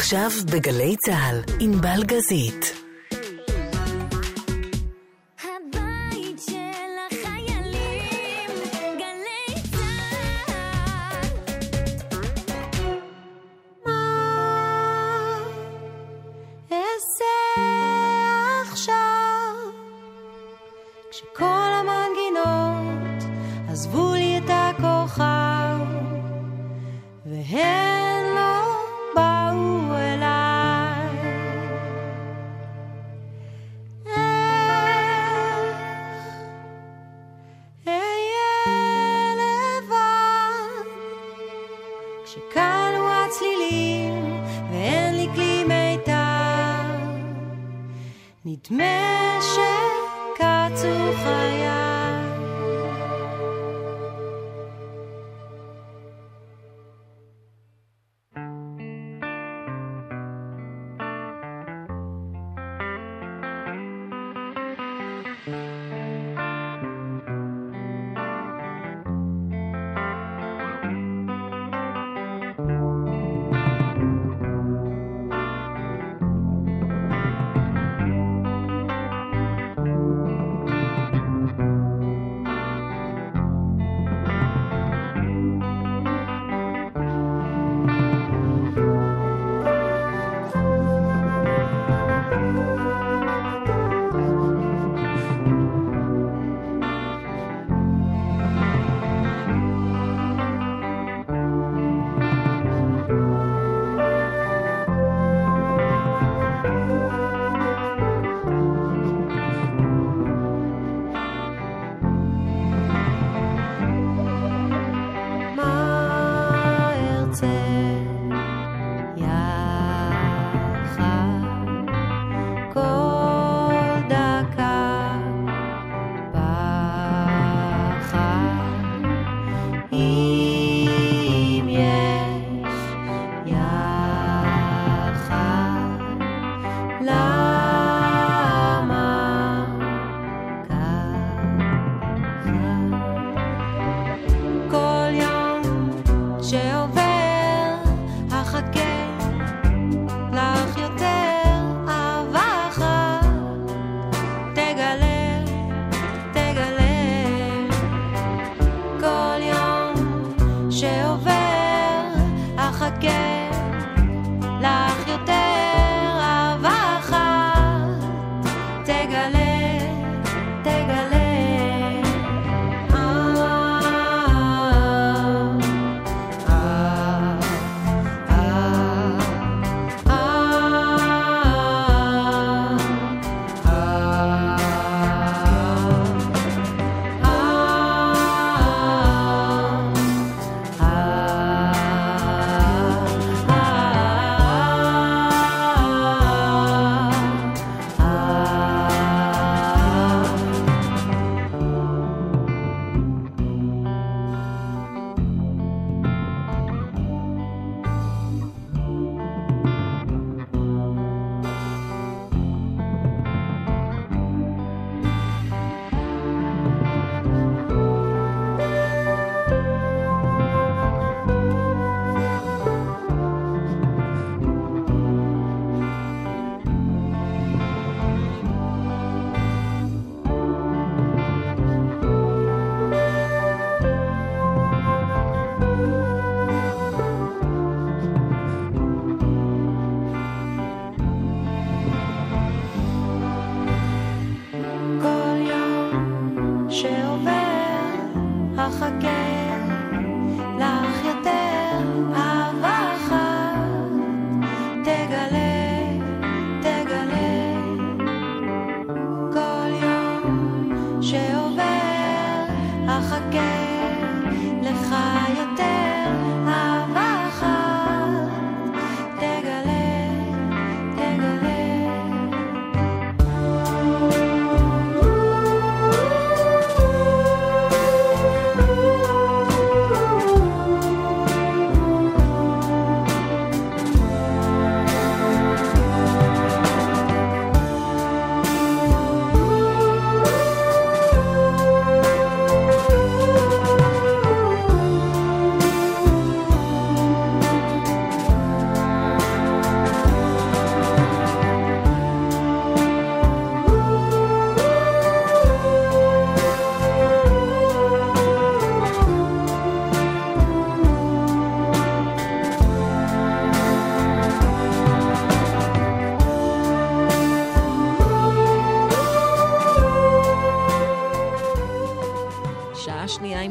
עכשיו בגלי צה"ל, ענבל גזית.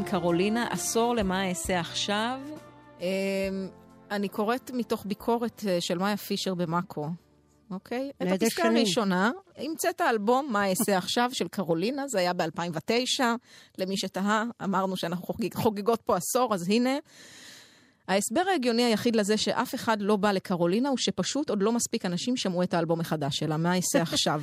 קרולינה, עשור למה אעשה עכשיו. אמ, אני קוראת מתוך ביקורת אה, של מאיה פישר במאקו, אוקיי? את הפסקה? הראשונה, המצאת האלבום "מה אעשה עכשיו" של קרולינה, זה היה ב-2009. למי שתהה, אמרנו שאנחנו חוגג, חוגגות פה עשור, אז הנה. ההסבר ההגיוני היחיד לזה שאף אחד לא בא לקרולינה הוא שפשוט עוד לא מספיק אנשים שמעו את האלבום החדש שלה, מה אעשה עכשיו.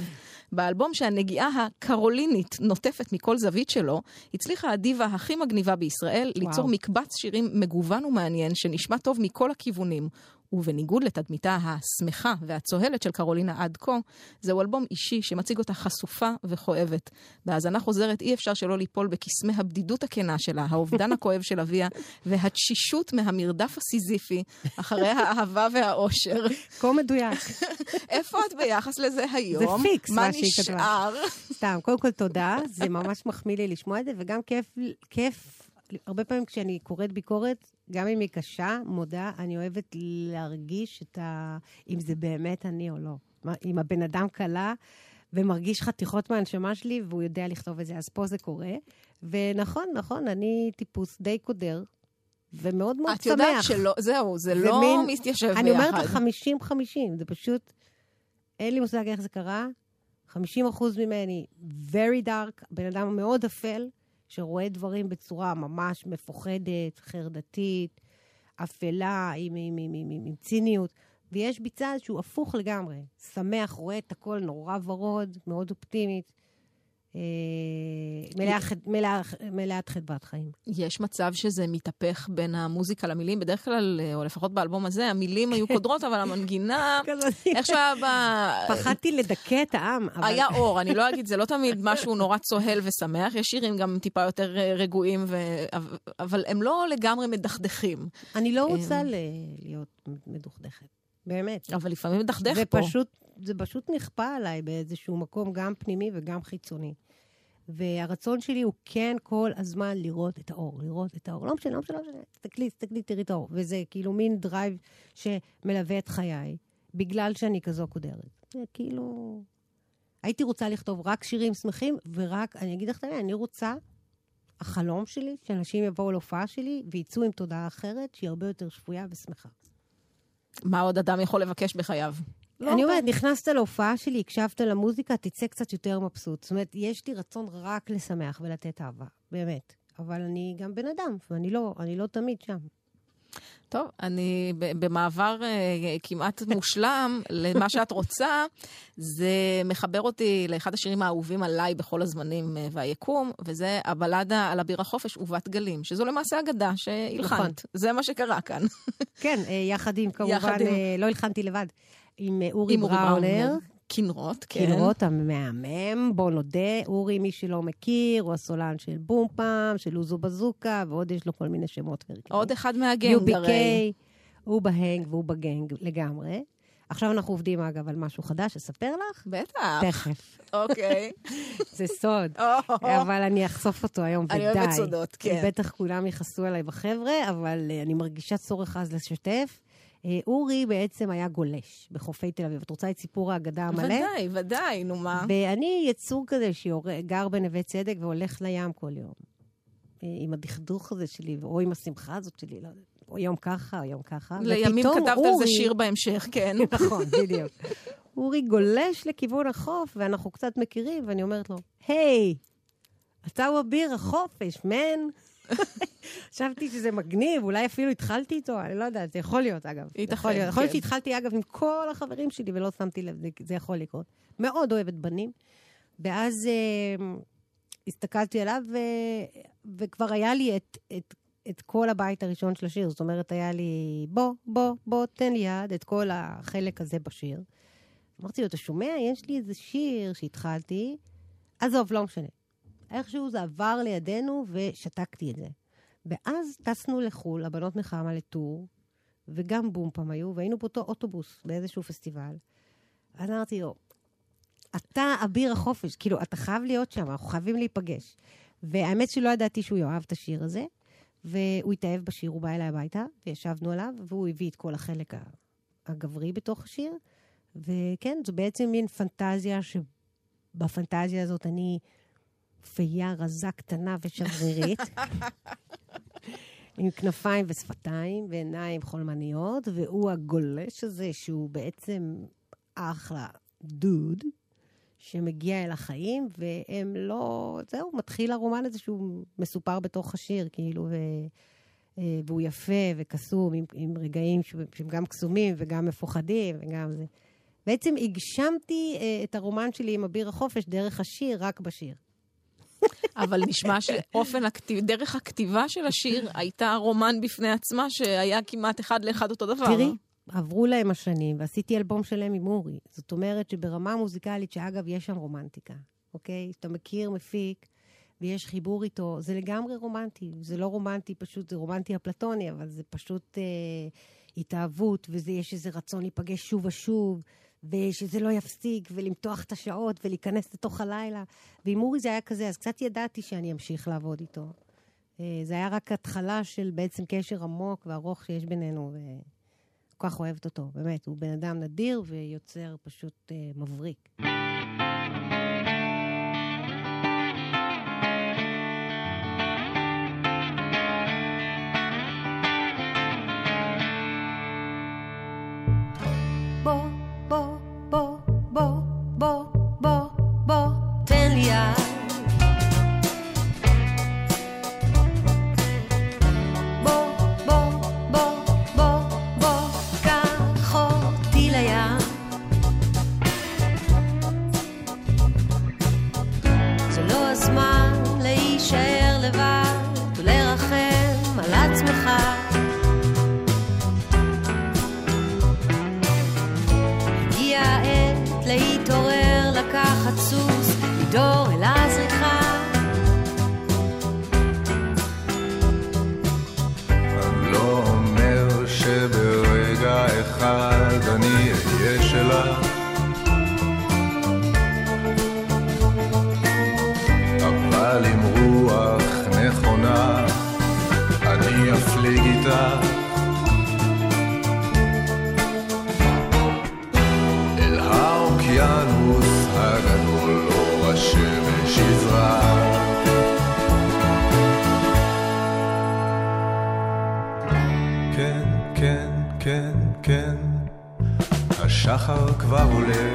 באלבום שהנגיעה הקרולינית נוטפת מכל זווית שלו, הצליחה הדיבה הכי מגניבה בישראל ליצור וואו. מקבץ שירים מגוון ומעניין שנשמע טוב מכל הכיוונים. ובניגוד לתדמיתה השמחה והצוהלת של קרולינה עד כה, זהו אלבום אישי שמציג אותה חשופה וכואבת. בהאזנה חוזרת אי אפשר שלא ליפול בקסמי הבדידות הכנה שלה, האובדן הכואב של אביה, והתשישות מהמרדף הסיזיפי אחרי האהבה והאושר. כה מדויק. איפה את ביחס לזה היום? פיקס, מה מה שהיא כתבה. נשאר? סתם, קודם כל תודה, זה ממש מחמיא לי לשמוע את זה, וגם כיף, כיף, הרבה פעמים כשאני קוראת ביקורת, גם אם היא קשה, מודה, אני אוהבת להרגיש את ה... אם זה באמת אני או לא. אם הבן אדם קלה ומרגיש חתיכות מהנשמה שלי, והוא יודע לכתוב את זה, אז פה זה קורה. ונכון, נכון, אני טיפוס די קודר, ומאוד מאוד את שמח. יודעת שלא, זהו, זה זה לא מין- מתיישב ביחד. אני אומרת לך 50-50, זה פשוט, אין לי מושג איך זה קרה. 50 אחוז ממני, very dark, בן אדם מאוד אפל, שרואה דברים בצורה ממש מפוחדת, חרדתית, אפלה, עם, עם, עם, עם, עם, עם ציניות. ויש בי צד שהוא הפוך לגמרי, שמח, רואה את הכל נורא ורוד, מאוד אופטימית. אה, מלאה חד- מלאה- מלאת חדוות חיים. יש מצב שזה מתהפך בין המוזיקה למילים, בדרך כלל, או לפחות באלבום הזה, המילים היו קודרות, אבל המנגינה, איך שהיה ב... פחדתי לדכא את העם. היה אור, אני לא אגיד, זה לא תמיד משהו נורא צוהל ושמח, יש שירים גם טיפה יותר אה, רגועים. אבל- הם לא לגמרי מדכדכים. אני לא רוצה להיות מדוכדכת, באמת. אבל לפעמים מדכדך פה. זה פשוט נכפה עליי באיזשהו מקום, גם פנימי וגם חיצוני. והרצון שלי הוא כן כל הזמן לראות את האור, לראות את האור. לא משנה, לא משנה, לא. תסתכלי, תסתכלי, תראי את האור. וזה כאילו מין drive שמלווה את חיי, בגלל שאני כזו קודרת. זה כאילו... הייתי רוצה לכתוב רק שירים שמחים, ורק, אני אגיד לך את האמת, אני רוצה, החלום שלי, שאנשים יבואו להופעה שלי ויצאו עם תודעה אחרת, שהיא הרבה יותר שפויה ושמחה. מה עוד אדם יכול לבקש בחייו? לא אני. אומרת, נכנסת להופעה שלי, הקשבת למוזיקה, תצא קצת יותר מבסוט. זאת אומרת, יש לי רצון רק לשמח ולתת אהבה, באמת. אבל אני גם בן אדם, ואני לא, אני לא תמיד שם. טוב, אני במעבר אה, כמעט מושלם למה שאת רוצה, זה מחבר אותי לאחד השירים האהובים עליי בכל הזמנים אה, והיקום, וזה הבלדה על אביר החופש ובת גלים, שזו למעשה אגדה שהלחנת. נכון. זה מה שקרה כאן. כן, אה, יחד עם, כמובן, יחד עם- לא הלחנתי לבד, עם אה, אורי עם אורי בראונר. כנרות, כן. קינרות המהמם, בוא נודה. אורי, מי שלא מכיר, הוא הסולן של בום פעם, של אוזו בזוקה, ועוד יש לו כל מיני שמות. עוד אחד מהגנג הרי. UBK, הוא בהנג והוא בגנג לגמרי. עכשיו אנחנו עובדים, אגב, על משהו חדש, אספר לך? בטח. תכף. אוקיי. זה סוד. אבל אני אחשוף אותו היום, ודי. אני אוהבת סודות, כן. בטח כולם יכעסו עליי בחבר'ה, אבל אה, אני מרגישה צורך אז לשתף. אה, אורי בעצם היה גולש בחופי תל אביב. את רוצה את סיפור האגדה המלא? ודאי, ודאי, נו מה. ואני יצור כזה שגר בנווה צדק והולך לים כל יום. אה, עם הדכדוך הזה שלי, או עם השמחה הזאת שלי, לא יודעת. או יום ככה, או יום ככה. לימים כתבת על זה אורי- שיר בהמשך, כן. נכון, בדיוק. אורי גולש לכיוון החוף, ואנחנו קצת מכירים, ואני אומרת לו, היי, אתה הוא אביר החופש, מן. חשבתי שזה מגניב, אולי אפילו התחלתי איתו, אני לא יודעת, זה יכול להיות, אגב. יכול להיות. יכול להיות כן. שהתחלתי, אגב, עם כל החברים שלי ולא שמתי לב, זה, זה יכול לקרות. מאוד אוהבת בנים. ואז אה, הסתכלתי עליו, ו, וכבר היה לי את, את, את כל הבית הראשון של השיר. זאת אומרת, היה לי, בוא, בוא, בוא, תן לי יד, את כל החלק הזה בשיר. אמרתי לו, אתה שומע? יש לי איזה שיר שהתחלתי. עזוב, לא משנה. איכשהו זה עבר לידינו ושתקתי את זה. ואז טסנו לחו"ל, הבנות נחמה לטור, וגם בום פעם היו, והיינו באותו אוטובוס באיזשהו פסטיבל. אז אמרתי לו, אתה אביר החופש, כאילו, אתה חייב להיות שם, אנחנו חייבים להיפגש. והאמת שלא ידעתי שהוא יאהב את השיר הזה, והוא התאהב בשיר, הוא בא אליי הביתה, וישבנו עליו, והוא הביא את כל החלק הגברי בתוך השיר. וכן, זו בעצם מין פנטזיה שבפנטזיה הזאת אני פייה רזה קטנה ושברירית, עם כנפיים ושפתיים ועיניים חולמניות, והוא הגולש הזה, שהוא בעצם אחלה דוד, שמגיע אל החיים, והם לא... זהו, מתחיל הרומן הזה שהוא מסופר בתוך השיר, כאילו, ו... אה, והוא יפה וקסום, עם, עם רגעים שהם גם קסומים וגם מפוחדים וגם זה. בעצם הגשמתי אה, את הרומן שלי עם אביר החופש דרך השיר, רק בשיר. אבל נשמע שאופן הכתיב, דרך הכתיבה של השיר הייתה רומן בפני עצמה, שהיה כמעט אחד לאחד אותו דבר. תראי, עברו להם השנים ועשיתי אלבום שלם עם אורי. זאת אומרת שברמה מוזיקלית, שאגב, יש שם רומנטיקה, אוקיי? שאתה מכיר מפיק ויש חיבור איתו, זה לגמרי רומנטי. זה לא רומנטי פשוט, זה רומנטי אפלטוני, אבל זה פשוט אה, התאהבות, ויש איזה רצון להיפגש שוב ושוב. ושזה לא יפסיק, ולמתוח את השעות, ולהיכנס לתוך הלילה. ועם אורי זה היה כזה, אז קצת ידעתי שאני אמשיך לעבוד איתו. אה, זה היה רק התחלה של בעצם קשר עמוק וארוך שיש בינינו, וכל כך אוהבת אותו, באמת. הוא בן אדם נדיר ויוצר פשוט אה, מבריק. זה כבר עולה.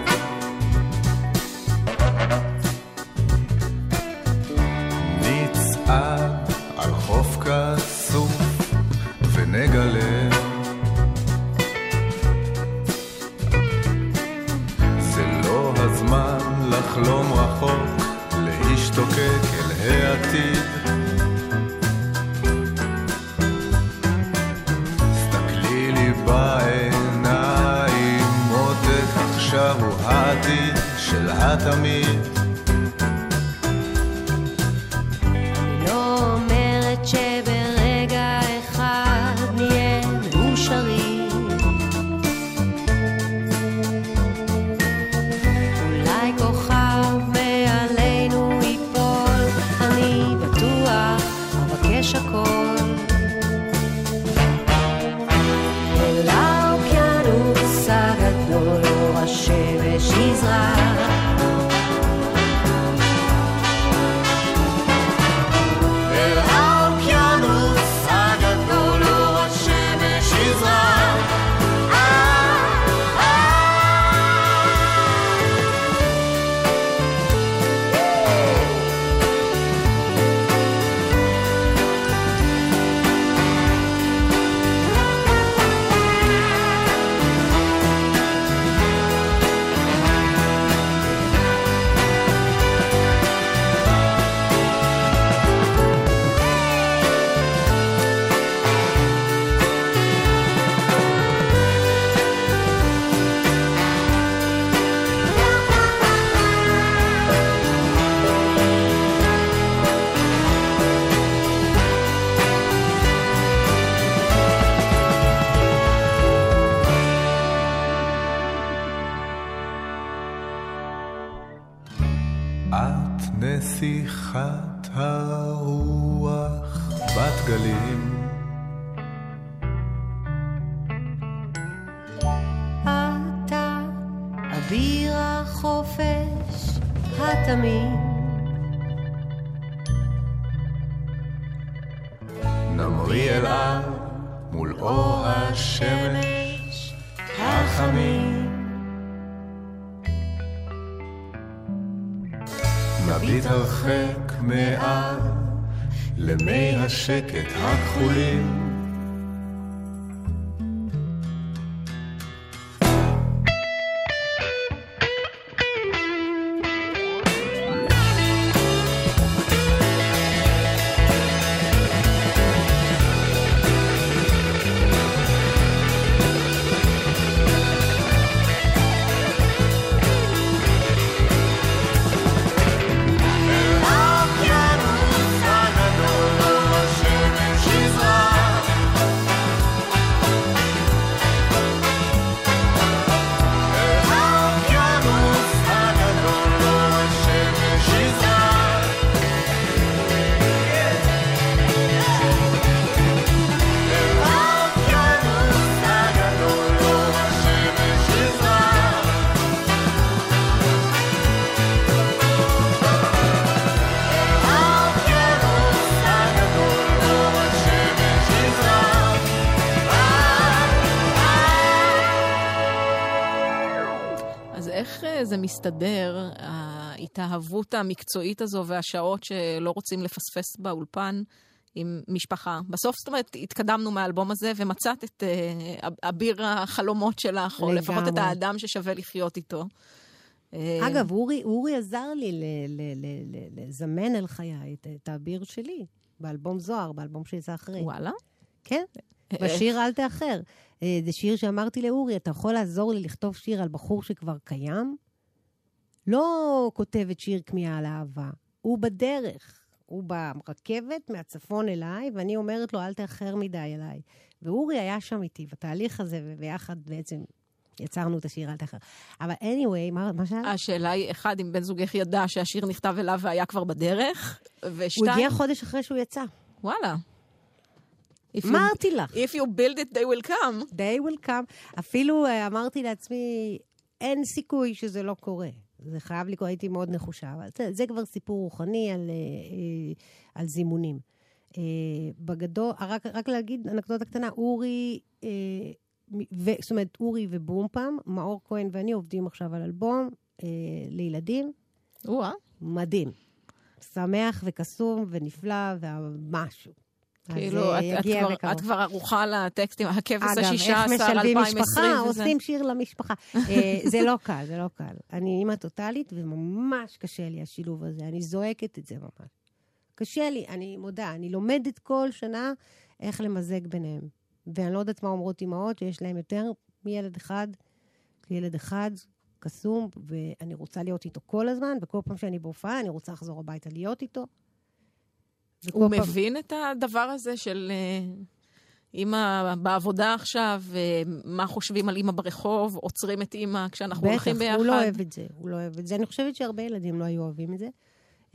נביט הרחק מעל למי השקט הכחולים. מסתדר, ההתאהבות המקצועית הזו והשעות שלא רוצים לפספס באולפן עם משפחה? בסוף, זאת אומרת, התקדמנו מהאלבום הזה ומצאת את אה, אביר החלומות שלך, או לפחות את לגמרי. האדם ששווה לחיות איתו. אה, אגב, אורי, אורי עזר לי לזמן אל חיי את, את האביר שלי, באלבום זוהר, באלבום שיצא אחרי. וואלה. כן, בשיר אל תאחר. אה, זה שיר שאמרתי לאורי, אתה יכול לעזור לי לכתוב שיר על בחור שכבר קיים? לא כותבת שיר כמיהה על אהבה, הוא בדרך. הוא ברכבת מהצפון אליי, ואני אומרת לו, אל תאחר מדי אליי. ואורי היה שם איתי בתהליך הזה, וביחד בעצם יצרנו את השיר אל תאחר. אבל anyway, מה, מה שאלת? השאלה היא, אחד, אם בן זוגך ידע שהשיר נכתב אליו והיה כבר בדרך, הוא ושתיים, הגיע חודש אחרי שהוא יצא. וואלה. If you- אמרתי לך. If you build it, they will come. they will come. אפילו אה, אמרתי לעצמי, אין סיכוי שזה לא קורה. זה חייב לקרות, הייתי מאוד נחושה. אבל זה, זה כבר סיפור רוחני על, אה, אה, על זימונים. אה, בגדול, רק, רק להגיד אנקדוטה קטנה, אורי, אה, ו, זאת אומרת, אורי ובום פעם, מאור כהן ואני עובדים עכשיו על אלבום אה, לילדים, או-אה. מדהים. שמח וקסום ונפלא ומשהו. כאילו, אה, את, את, כבר. את כבר ערוכה לטקסטים, הכבש אגב, ה-16, איך משלבים 2020 משפחה, וזה. עושים שיר למשפחה. אה, זה לא קל, זה לא קל. אני אימא טוטאלית, וממש קשה לי השילוב הזה. אני זועקת את זה ממש. קשה לי, אני מודה. אני לומדת כל שנה איך למזג ביניהם. ואני לא יודעת מה אומרות אימהות, שיש להם יותר מילד אחד. ילד אחד, קסום, ואני רוצה להיות איתו כל הזמן, וכל פעם שאני בהופעה, אני רוצה לחזור הביתה להיות איתו. הוא מבין את הדבר הזה של אה, אימא בעבודה עכשיו, אה, מה חושבים על אימא ברחוב, עוצרים את אימא כשאנחנו הולכים ביחד. בטח, הוא לא אוהב את זה, הוא לא אוהב את זה. אני חושבת שהרבה ילדים לא היו אוהבים את זה.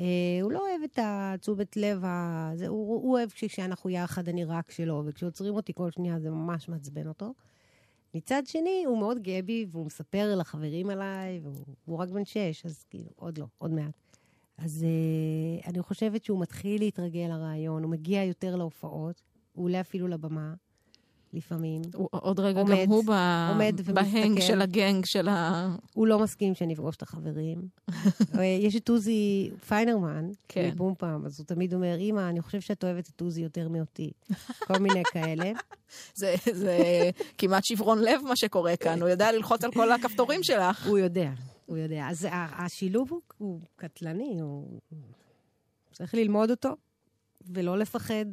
אה, הוא לא אוהב את התשומת לב, ה... זה, הוא, הוא אוהב כשאנחנו יחד, אני רק שלו, וכשעוצרים אותי כל שנייה זה ממש מעצבן אותו. מצד שני, הוא מאוד גאה בי, והוא מספר לחברים עליי, והוא הוא רק בן שש, אז כאילו, עוד לא, עוד מעט. אז אה, אני חושבת שהוא מתחיל להתרגל לרעיון, הוא מגיע יותר להופעות, הוא עולה אפילו לבמה, לפעמים. הוא, עוד רגע עומד, גם הוא ב... עומד בהנג. של הגנג של ה... הוא לא מסכים שאני אפגוש את החברים. אה, יש את עוזי פיינרמן, כן. מבום פעם, אז הוא תמיד אומר, אמא, אני חושב שאת אוהבת את עוזי יותר מאותי. כל מיני כאלה. זה, זה כמעט שברון לב מה שקורה כאן, הוא יודע ללחוץ על כל הכפתורים שלך. הוא יודע, הוא יודע. אז השילוב הוא, הוא קטלני, הוא... צריך ללמוד אותו, ולא לפחד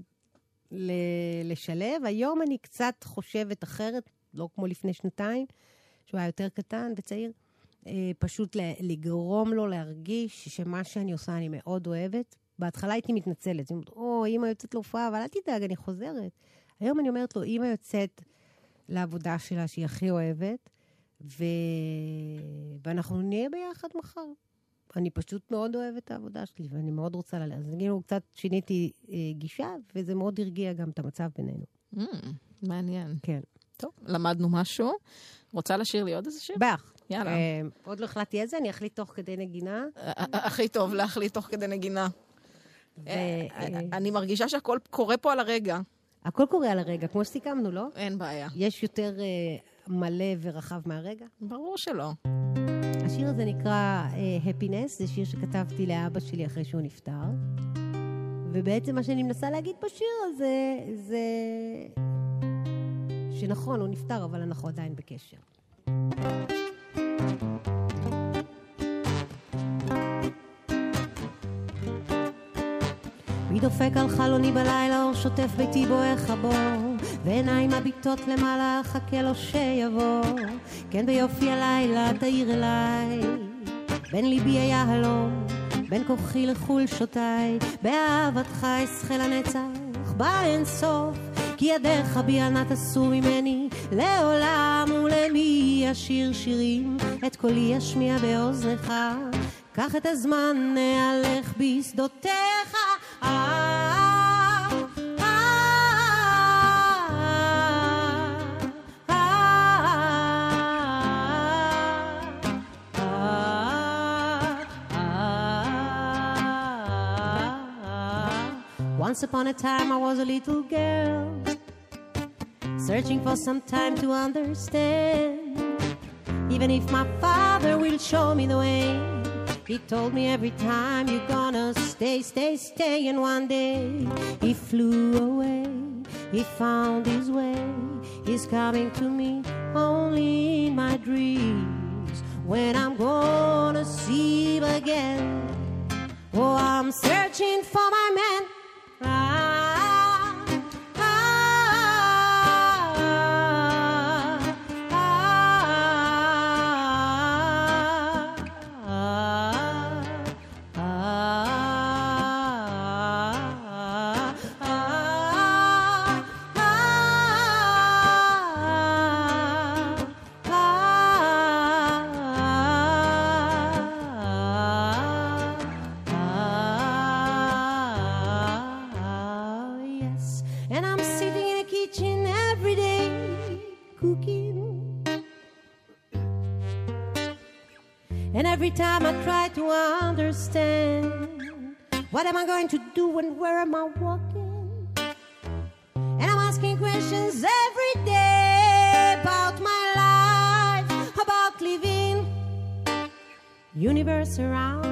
ל- לשלב. היום אני קצת חושבת אחרת, לא כמו לפני שנתיים, שהוא היה יותר קטן וצעיר. אה, פשוט לגרום לו להרגיש שמה שאני עושה אני מאוד אוהבת. בהתחלה הייתי מתנצלת, היא אומרת, או, אמא יוצאת להופעה, אבל אל תדאג, אני חוזרת. היום אני אומרת לו, אמא יוצאת לעבודה שלה שהיא הכי אוהבת, ו... ואנחנו נהיה ביחד מחר. אני פשוט מאוד אוהבת את העבודה שלי, ואני מאוד רוצה ללכת. אז כאילו קצת שיניתי אה, גישה, וזה מאוד הרגיע גם את המצב בינינו. Mm, מעניין. כן. טוב, למדנו משהו. רוצה לשיר לי עוד איזה שיר? בטח. יאללה. אה, עוד לא החלטתי איזה, אני אחליט תוך כדי נגינה. ה- ה- הכי טוב להחליט תוך כדי נגינה. ו- אה, אה, אני מרגישה שהכל קורה פה על הרגע. הכל קורה על הרגע, כמו שסיכמנו, לא? אין בעיה. יש יותר אה, מלא ורחב מהרגע. ברור שלא. השיר הזה נקרא אה, Happiness, זה שיר שכתבתי לאבא שלי אחרי שהוא נפטר. ובעצם מה שאני מנסה להגיד בשיר הזה, זה שנכון, הוא נפטר, אבל אנחנו עדיין בקשר. מי דופק על חלוני בלילה, אור שוטף ביתי בועך הבור, ועיניים מביטות למעלה, חכה לו שיבוא. כן ביופי הלילה תאיר אליי, בין ליבי היהלום, בין כוחי לחולשותיי, באהבתך אשחה לנצח, באין סוף, כי ידיך בי אל תסור ממני, לעולם ולמי אשיר שירים, את קולי אשמיע באוזנך, קח את הזמן, נהלך בשדותיך. Once upon a time I was a little girl Searching for some time to understand. Even if my father will show me the way He told me every time you're gonna stay, stay, stay And one day he flew away. He found his way. He's coming to me only in my dreams. When I'm gonna see him again Oh, I'm searching for my man. Every time I try to understand what am I going to do and where am I walking? And I'm asking questions every day about my life, about living. Universe surrounding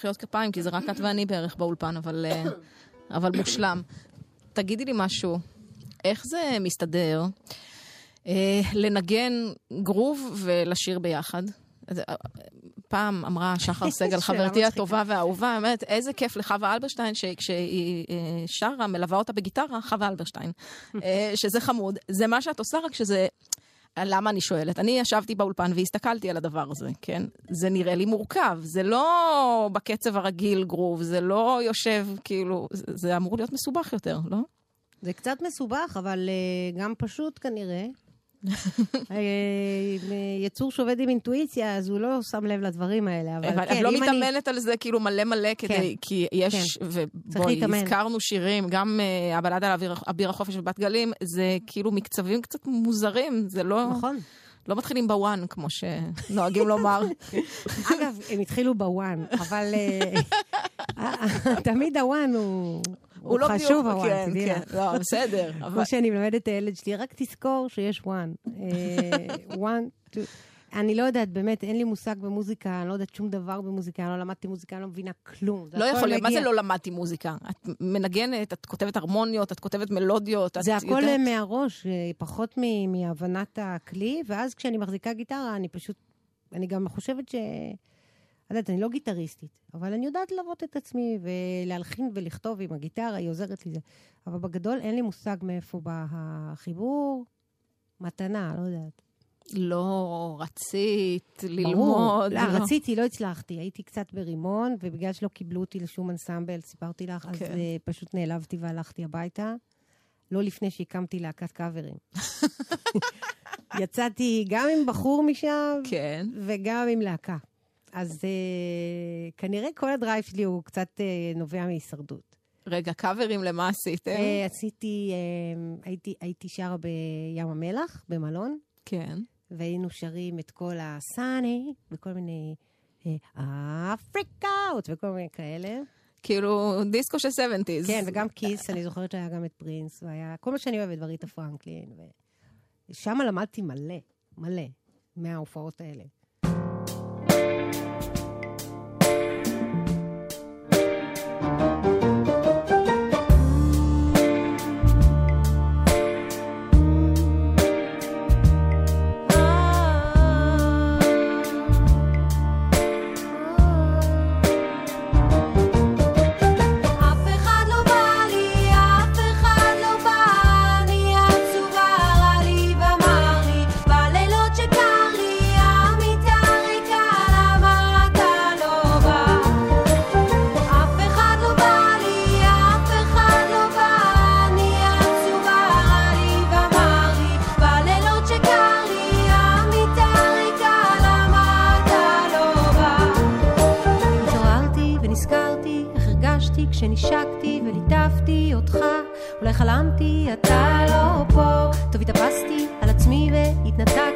מחיאות כפיים, כי זה רק את ואני בערך באולפן, אבל, אה, אבל מושלם. תגידי לי משהו, איך זה מסתדר אה, לנגן גרוב ולשיר ביחד? אה, פעם אמרה שחר סגל, חברתי. הטובה והאהובה, אומרת, איזה כיף לחווה אלברשטיין, שכשהיא אה, שרה, מלווה אותה בגיטרה, חווה אלברשטיין. שזה חמוד. זה מה שאת עושה, רק שזה... למה אני שואלת? אני ישבתי באולפן והסתכלתי על הדבר הזה, כן? זה נראה לי מורכב, זה לא בקצב הרגיל גרוב, זה לא יושב, כאילו, זה, זה אמור להיות מסובך יותר, לא? זה קצת מסובך, אבל uh, גם פשוט כנראה. אה, יצור שעובד עם אינטואיציה, אז הוא לא שם לב לדברים האלה. אבל אבל כן, את לא אם אני- מתאמנת על זה כאילו מלא מלא כדי, כן, כי יש, כן. ובואי. הזכרנו שירים, גם אה, הבלדה על אביר- אביר החופש ובת גלים, זה כאילו מקצבים קצת מוזרים, זה לא, נכון. לא מתחילים ב one, כמו שנוהגים לומר. אגב, הם התחילו ב one, אבל אה, תמיד ה one הוא הוא לא חשוב, ה one, כן, תדעי כן, לך. לא, בסדר. אבל- כמו שאני מלמדת את הילד שלי, רק תזכור שיש וואן. וואן, טו. אני לא יודעת, באמת, אין לי מושג במוזיקה, אני לא יודעת שום דבר במוזיקה, אני לא למדתי מוזיקה, אני לא מבינה כלום. לא יכול להיות, מה. זה לא למדתי מוזיקה? את מנגנת, את כותבת הרמוניות, את כותבת מלודיות, את זה הכל יודעת- מהראש, אה, פחות מ- מהבנת הכלי, ואז כשאני מחזיקה גיטרה, אני פשוט, אני גם חושבת ש... את יודעת, אני לא גיטריסטית, אבל אני יודעת ללוות את עצמי ולהלחין ולכתוב עם הגיטרה, היא עוזרת לי זה. אבל בגדול אין לי מושג מאיפה בא החיבור. מתנה, לא יודעת. לא רצית ללמוד. לא, רציתי, לא הצלחתי. הייתי קצת ברימון, ובגלל שלא קיבלו אותי לשום אנסמבל, סיפרתי לך, אז כן. אה, פשוט נעלבתי והלכתי הביתה. לא לפני שהקמתי להקת קאברים. יצאתי גם עם בחור משם, כן. וגם עם להקה. אז אה, כנראה כל ה drive שלי הוא קצת אה, נובע מהישרדות. רגע, קאברים למה עשיתם? אה, עשיתי, הייתי, הייתי שרה בים המלח, במלון, כן. והיינו שרים את כל ה Sunny, וכל מיני Ah, freak out, וכל מיני כאלה. כאילו דיסקו של 70's. כן, וגם כיס, אני זוכרת שהיה גם את פרינס, והיה כל מה שאני אוהבת, וריטה פרנקלין. ושם למדתי מלא, מלא, מההופעות האלה. כשנשקתי וליטפתי אותך אולי חלמתי אתה לא פה. טוב התאפסתי על עצמי והתנתקתי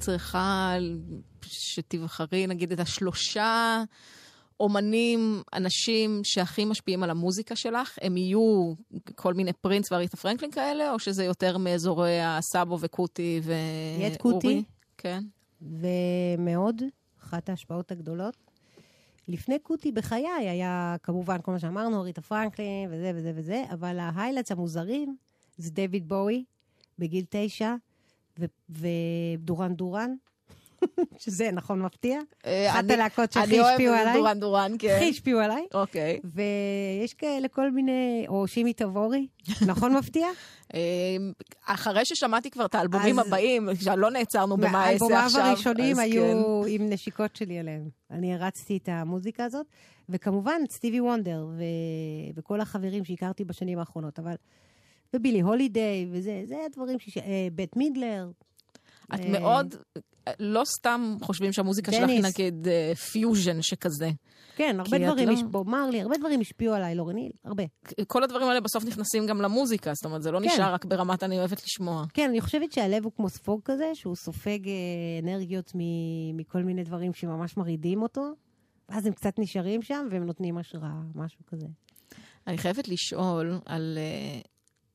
צריכה שתבחרי, נגיד, את השלושה אומנים, אנשים שהכי משפיעים על המוזיקה שלך, הם יהיו כל מיני פרינס ואריתה פרנקלין כאלה, או שזה יותר מאזורי הסבו וקוטי ואורי? יהיה את קוטי. כן. ומאוד, אחת ההשפעות הגדולות. לפני קוטי בחיי היה כמובן כל מה שאמרנו, אריתה פרנקלין וזה וזה וזה, אבל ה highlights המוזרים זה דיוויד בואי בגיל תשע, ודורן דורן, שזה נכון מפתיע. אה, אחת אני- הלהקות שהכי אני השפיעו אוהבת את עליי. דורן דורן, כן. הכי השפיעו עליי. אוקיי. ויש כאלה כל מיני, או שימי תבורי, נכון מפתיע? אה, אחרי ששמעתי כבר את האלבומים הבאים, שלא נעצרנו במה אעשה עכשיו. הראשונים אז היו עם נשיקות שלי עליהם. אני הרצתי את המוזיקה הזאת, וכמובן סטיבי וונדר. וכל החברים שהכרתי בשנים האחרונות, אבל... ובילי הולידיי, וזה, זה הדברים ש... אה, בית מידלר. את אה, מאוד, לא סתם חושבים שהמוזיקה שלך היא. נגיד אה, פיוז'ן שכזה. כן, הרבה דברים, לא- בו מרלי, הרבה דברים השפיעו עליי, לורן היל, הרבה. כל הדברים האלה בסוף נכנסים גם למוזיקה, זאת אומרת, זה לא כן. נשאר רק ברמת אני אוהבת לשמוע. כן, אני חושבת שהלב הוא כמו ספוג כזה, שהוא סופג אה, אנרגיות מ- מכל מיני דברים שממש מרעידים אותו, ואז הם קצת נשארים שם והם נותנים השראה, משהו כזה. אני חייבת לשאול על...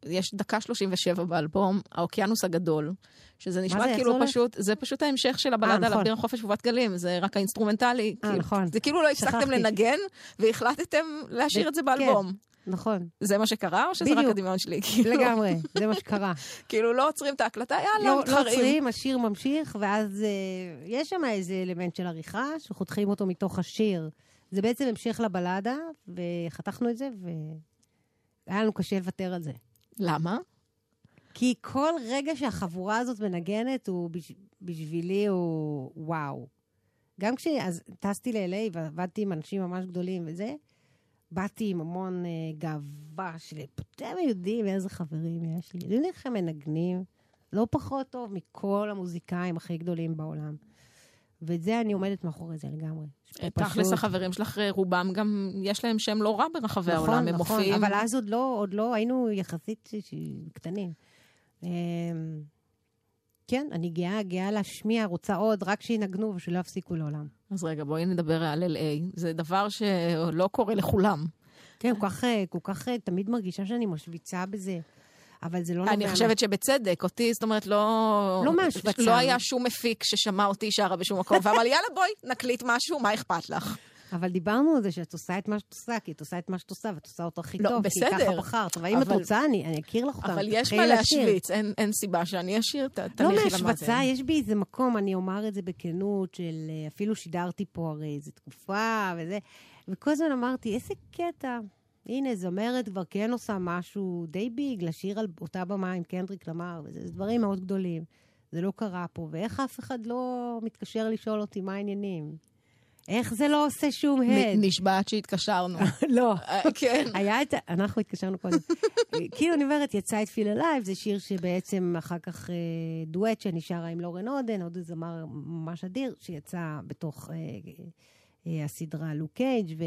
אה, יש דקה 37 באלבום, האוקיינוס הגדול, שזה נשמע זה, כאילו? פשוט, זה פשוט ההמשך של הבלדה על נכון. אביר החופש ובת גלים, זה רק האינסטרומנטלי. אה, כאילו, נכון. זה כאילו לא הפסקתם שכחתי. לנגן, והחלטתם להשאיר את זה באלבום. נכון, זה מה שקרה, או שזה רק בדיוק. הדמיון שלי? כאילו, לגמרי, זה מה שקרה. כאילו לא עוצרים את ההקלטה, יאללה, לא, לא מתחרים. עוצרים, השיר ממשיך, ואז אה, יש שם איזה אלמנט של עריכה, שחותכים אותו מתוך השיר. זה בעצם המשך לבלדה, וחתכנו את זה, והיה לנו קשה לוותר על זה. למה? כי כל רגע שהחבורה הזאת מנגנת, הוא בש... בשבילי הוא וואו. גם כש... אז טסתי ל-LA ועבדתי עם אנשים ממש גדולים וזה, באתי עם המון אה, גאווה של... אתם יודעים איזה חברים יש לי. יודעים איך הם מנגנים? לא פחות טוב מכל המוזיקאים הכי גדולים בעולם. ואת זה אני עומדת מאחורי זה לגמרי. תכלס החברים שלך, אה, רובם גם, יש להם שם לא רע ברחבי העולם, הם נכון, נכון, מופיעים. אבל אז עוד לא, עוד לא, היינו יחסית קטנים. אמ, כן, אני גאה, גאה להשמיע, רוצה עוד, רק שינגנו ושלא יפסיקו לעולם. אז רגע, בואי נדבר על LA. זה דבר שלא קורה לכולם. כן, כל כך, אה, כל כך אה, תמיד מרגישה שאני משוויצה בזה, אבל זה לא נובע... אני חושבת שבצדק, אותי, זאת אומרת, לא... לא מהשמצה. לא היה שום מפיק ששמע אותי שרה בשום מקום, ואמר, יאללה, בואי, נקליט משהו, מה אכפת לך? אבל דיברנו על זה שאת עושה את מה שאת עושה, כי את עושה את מה שאת עושה, ואת עושה אותו הכי לא, טוב, כי בסדר. ככה בחרת. ואם את אבל- רוצה, אני אני אכיר לך אותם. אבל יש מה. להשוויץ, אין אין סיבה שאני אשיר, ת- לא תניחי מהשמצה, למאזין. יש בי איזה מקום, אני אומר את זה בכנות, של אה, אפילו שידרתי פה הרי איזה תקופה וזה, וכל הזמן אמרתי, איזה קטע. הנה, זמרת כבר כן עושה משהו די ביג, לשיר על אותה במה עם קנדריק למר, וזה זה דברים מאוד גדולים. זה לא קרה פה, ואיך אף אחד לא מתקשר לשאול אותי מה העניינים? איך זה לא עושה שום הד? נשבעת שהתקשרנו. לא. אה, כן. היה את ה... אנחנו התקשרנו קודם. כאילו, אני אומרת, יצא את Feel Alive, זה שיר שבעצם אחר כך אה, דואט שאני שרה עם לורן אודן, עוד איזה זמר ממש אדיר, שיצא בתוך אה, הסדרה Luke Cage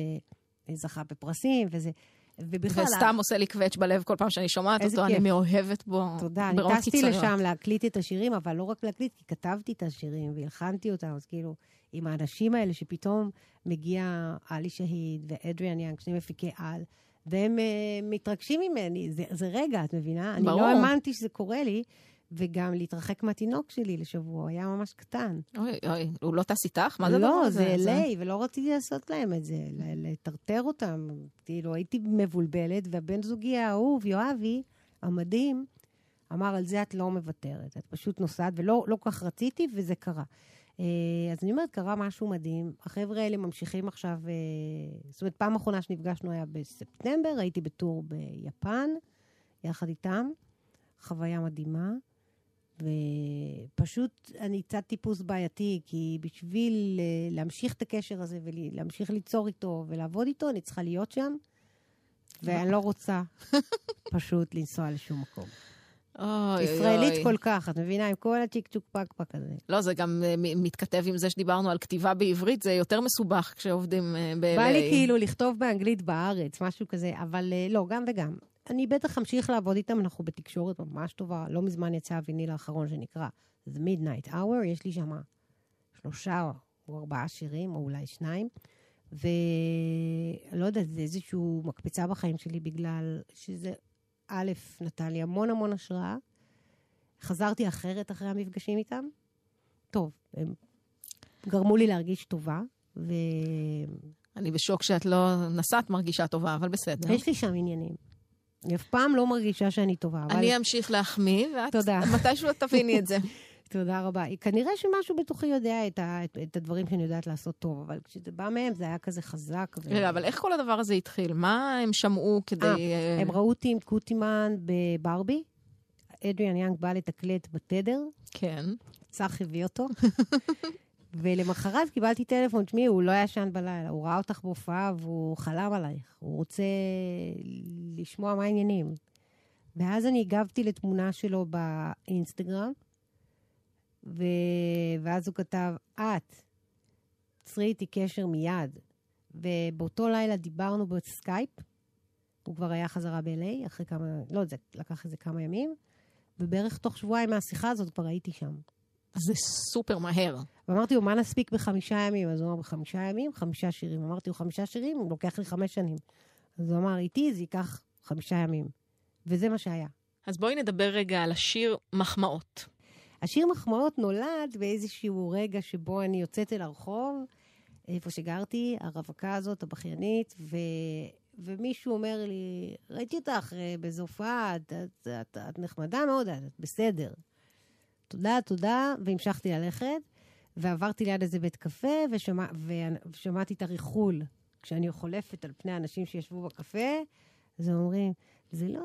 וזכה בפרסים, וזה... ובכלל... וסתם עושה לי קווץ' בלב כל פעם שאני שומעת אותו, אני כיף. מאוהבת בו. תודה, אני טסתי. לשם להקליט את השירים, אבל לא רק להקליט, כי כתבתי את השירים והלחנתי אותם, אז כאילו, עם האנשים האלה שפתאום מגיע עלי שהיד ואדריאן יאנג, שני מפיקי על, והם uh, מתרגשים ממני, זה, זה רגע, את מבינה? אני ברור. לא האמנתי שזה קורה לי, וגם להתרחק מהתינוק שלי לשבוע, הוא היה ממש קטן. אוי, אוי, הוא לא טס איתך? מה זה לא, זה? LA, ולא רציתי לעשות להם את זה, לטרטר אותם. כאילו, הייתי מבולבלת, והבן זוגי האהוב, יואבי, המדהים, אמר, על זה את לא מוותרת, את פשוט נוסעת, ולא לא כך רציתי, וזה קרה. אה, אז אני אומרת, קרה משהו מדהים. החבר'ה האלה ממשיכים עכשיו, אה, זאת אומרת, פעם אחרונה שנפגשנו היה בספטמבר, הייתי בטור ביפן, יחד איתם, חוויה מדהימה. ופשוט אני קצת טיפוס בעייתי, כי בשביל אה, להמשיך את הקשר הזה ולהמשיך ליצור איתו ולעבוד איתו, אני צריכה להיות שם, ואני לא רוצה פשוט לנסוע לשום מקום. אוי, ישראלית אוי. כל כך, את מבינה? עם כל הצ'יק צ'וק פק פק הזה. לא, זה גם אה, מתכתב עם זה שדיברנו על כתיבה בעברית, זה יותר מסובך כשעובדים אה, ב-LA. בא לי כאילו לכתוב באנגלית בארץ, משהו כזה, אבל לא, גם וגם. אני בטח אמשיך לעבוד איתם, אנחנו בתקשורת ממש טובה. לא מזמן יצא הוויניל האחרון שנקרא The Midnight Hour, יש לי שם שלושה או ארבעה שירים, או אולי שניים. ולא יודעת, זה איזושהי מקפצה בחיים שלי בגלל שזה, א', נתן לי המון המון השראה. חזרתי אחרת אחרי המפגשים איתם. טוב, הם גרמו לי להרגיש טובה, ו... אני בשוק שאת לא נסעת מרגישה טובה, אבל בסדר. יש לי שם עניינים. אני אף פעם לא מרגישה שאני טובה, אבל... אני אמשיך להחמיא, ואת תודה. מתישהו תביני את זה. תודה רבה. כנראה שמשהו בתוכי יודע את, ה, את, את הדברים שאני יודעת לעשות טוב, אבל כשזה בא מהם זה היה כזה חזק. ו... רגע, אבל איך כל הדבר הזה התחיל? מה הם שמעו כדי... אה, הם ראו אותי עם קוטימן בברבי, אדריאן יאנג בא לתקלט בתדר, כן. צח הביא אותו, ולמחרת קיבלתי טלפון, תשמעי, הוא לא ישן בלילה, הוא ראה אותך בהופעה והוא חלם עלייך, הוא רוצה לשמוע מה העניינים. ואז אני הגבתי לתמונה שלו באינסטגרם, ו... ואז הוא כתב, את, צרי איתי קשר מיד. ובאותו לילה דיברנו בסקייפ, הוא כבר היה חזרה ב-LA, אחרי כמה, לא יודע, לקח איזה כמה ימים, ובערך תוך שבועיים מהשיחה הזאת כבר הייתי שם. זה סופר מהר. ואמרתי לו, מה נספיק בחמישה ימים? אז הוא אמר, בחמישה ימים, חמישה שירים. אמרתי לו, חמישה שירים? לוקח לי חמש שנים. אז הוא אמר, איתי זה ייקח חמישה ימים. וזה מה שהיה. אז בואי נדבר רגע על השיר מחמאות. השיר מחמאות נולד באיזשהו רגע שבו אני יוצאת אל הרחוב, איפה שגרתי, הרווקה הזאת, הבכיינית, ו... ומישהו אומר לי, ראיתי אותך אה, באיזו הופעה, את, את, את, את נחמדה מאוד, את בסדר. תודה, תודה, והמשכתי ללכת, ועברתי ליד איזה בית קפה, ושמע, ושמעתי את הריחול. כשאני חולפת על פני האנשים שישבו בקפה, אז הם אומרים, זה לא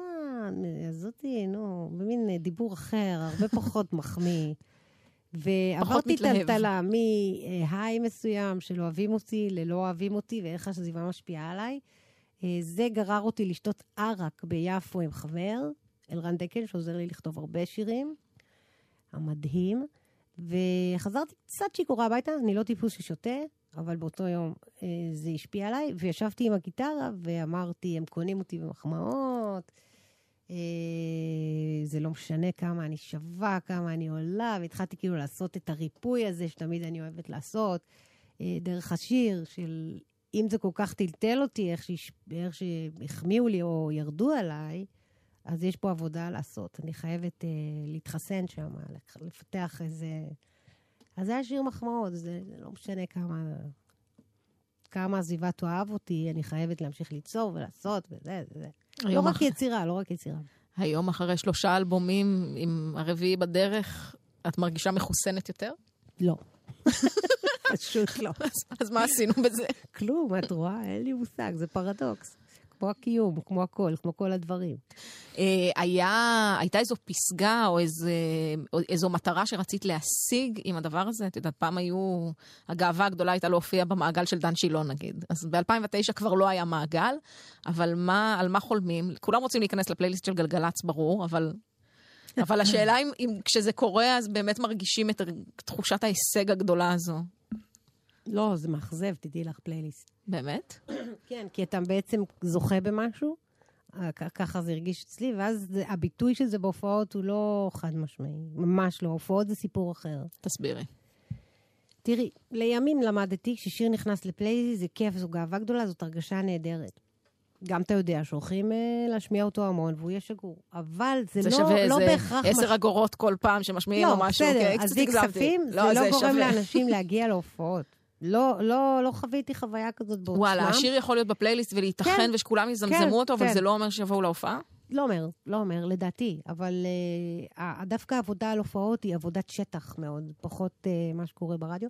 זאתי, נו, במין דיבור אחר, הרבה פחות מחמיא. ועברתי. טלטלה מהיי מסוים של אוהבים אותי ללא אוהבים אותי, ואיך הסביבה משפיעה עליי. אה, זה גרר אותי לשתות ערק ביפו עם חבר, אלרן דקל, שעוזר לי לכתוב הרבה שירים. המדהים. וחזרתי קצת שיכורה הביתה, אני לא טיפוס ששותה, אבל באותו יום אה, זה השפיע עליי, וישבתי עם הגיטרה ואמרתי, הם קונים אותי במחמאות, אה, זה לא משנה כמה אני שווה, כמה אני עולה, והתחלתי כאילו לעשות את הריפוי הזה שתמיד אני אוהבת לעשות, אה, דרך השיר של אם זה כל כך טלטל אותי, איך, שהחמיאו לי או ירדו עליי, אז יש פה עבודה לעשות. אני חייבת אה, להתחסן שם, לפתח איזה... אז זה היה שיר מחמאות, זה, זה לא משנה כמה, כמה הסביבה תאהב אותי, אני חייבת להמשיך ליצור ולעשות וזה, זה. לא רק אח- יצירה, לא רק יצירה. היום אחרי שלושה אלבומים עם הרביעי בדרך, את מרגישה מחוסנת יותר? לא. פשוט לא. אז, אז מה עשינו בזה? כלום, את רואה? אין לי מושג, זה פרדוקס. כמו הקיום, כמו הכל, כמו כל הדברים. אה, היה, הייתה איזו פסגה או, איזה, או איזו מטרה שרצית להשיג עם הדבר הזה? את יודעת, פעם היו, הגאווה הגדולה הייתה להופיע במעגל של דן שילון נגיד. אז ב-2009 כבר לא היה מעגל, אבל מה, על מה חולמים? כולם רוצים להיכנס לפלייליסט של גלגלצ, ברור, אבל... אבל השאלה אם, אם כשזה קורה, אז באמת מרגישים את תחושת ההישג הגדולה הזו. לא, זה מאכזב, תדעי לך פלייליסט. באמת? כן, כי אתה בעצם זוכה במשהו, ככה זה הרגיש אצלי, ואז זה- הביטוי של זה בהופעות הוא לא חד משמעי, ממש לא. הופעות זה סיפור אחר. תסבירי. תראי, לימים למדתי, כששיר נכנס לפלייליסט זה כיף, זו גאווה גדולה, זאת הרגשה נהדרת. גם אתה יודע שהולכים אה, להשמיע אותו המון, והוא יהיה שגור. אבל זה, זה לא, שווה לא איזה בהכרח... עשר אגורות כל פעם שמשמיעים לא, משהו. בסדר, אוקיי, אז זה. כספים, זה לא גורם שווה. לאנשים להגיע להופעות. לא, לא, לא חוויתי חוויה כזאת בעוצמה. וואלה, השיר יכול להיות בפלייליסט ולהיתכן כן, ושכולם יזמזמו כן, אותו, אבל כן. זה לא אומר שיבואו להופעה? לא אומר, לא אומר, לדעתי. אבל uh, דווקא העבודה על הופעות היא עבודת שטח מאוד, פחות uh, מה שקורה ברדיו.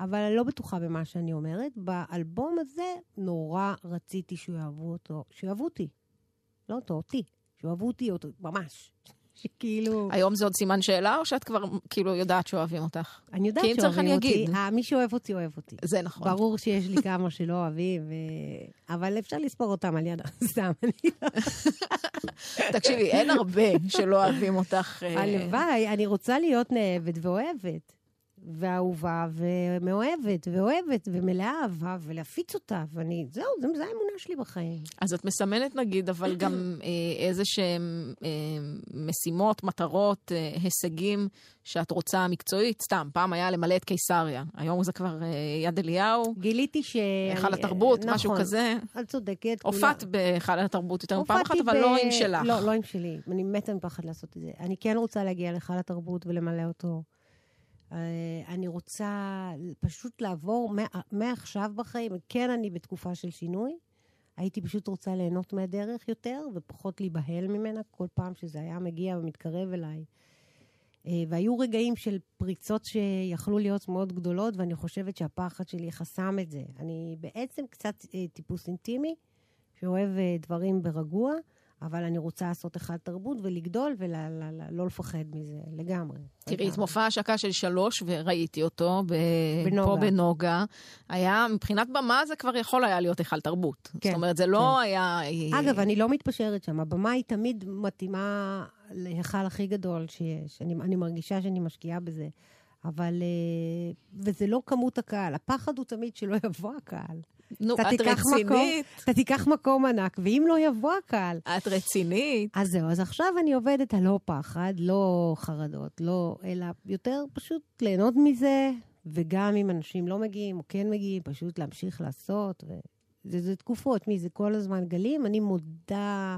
אבל אני לא בטוחה במה שאני אומרת. באלבום הזה נורא רציתי שיאהבו אותו, שיאהבו אותי. לא אותו, אותי. שיאהבו אותי, אותו, ממש. שכאילו... היום זה עוד סימן שאלה, או שאת כבר כאילו יודעת שאוהבים אותך? אני יודעת כי אם צריך, שאוהבים אני אותי. אגיד. מי שאוהב אותי, אוהב אותי. זה נכון. ברור שיש לי כמה שלא אוהבים, ו... אבל אפשר לספור אותם על יד סתם. אני לא- תקשיבי, אין הרבה שלא אוהבים אותך. אה, הלוואי, אני רוצה להיות נאהבת ואוהבת. ואהובה ומאוהבת ואוהבת ומלאה אהבה ולהפיץ אותה, ואני, זהו, זו, זו האמונה שלי בחיים. אז את מסמנת נגיד, אבל גם אה, איזה שהם אה, משימות, מטרות, אה, הישגים שאת רוצה מקצועית. סתם, פעם היה למלא את קיסריה, היום זה כבר אה, יד אליהו, גיליתי ש... היכל התרבות, משהו נכון, כזה. את צודקת. הופעת בהיכל התרבות יותר מפעם אחת, הופעתי אבל ב- לא עם שלך. לא, לא עם שלי. אני מתה מפחד לעשות את זה. אני כן רוצה להגיע להיכל התרבות ולמלא אותו. אה, אני רוצה פשוט לעבור מע- מעכשיו בחיים. כן, אני בתקופה של שינוי. הייתי פשוט רוצה ליהנות מהדרך יותר, ופחות להיבהל ממנה כל פעם שזה היה מגיע ומתקרב אליי. אה, והיו רגעים של פריצות שיכלו להיות מאוד גדולות, ואני חושבת שהפחד שלי חסם את זה. אני בעצם קצת אה, טיפוס אינטימי, שאוהב דברים ברגוע, אבל אני רוצה לעשות אחד תרבות ולגדול ולא לפחד מזה לגמרי. תראי, את. מופע ההשקה של שלוש, וראיתי אותו ב... בנוגה. פה בנוגה. היה, מבחינת במה זה כבר יכול היה להיות היכל תרבות. כן, זאת אומרת, זה לא היה... אגב, אני לא מתפשרת שם. הבמה היא תמיד מתאימה להיכל הכי גדול שיש. אני, אני מרגישה שאני משקיעה בזה. אבל... אה, וזה לא כמות הקהל. הפחד הוא תמיד שלא יבוא הקהל. נו, את מקום, רצינית? אתה תיקח מקום ענק, ואם לא יבוא הקהל... את רצינית? אז זהו, אז עכשיו אני עובדת על לא פחד, לא חרדות, לא, אלא יותר פשוט ליהנות מזה, וגם אם אנשים לא מגיעים או כן מגיעים, פשוט להמשיך לעשות. ו... זה, זה תקופות, מי זה כל הזמן גלים. אני מודה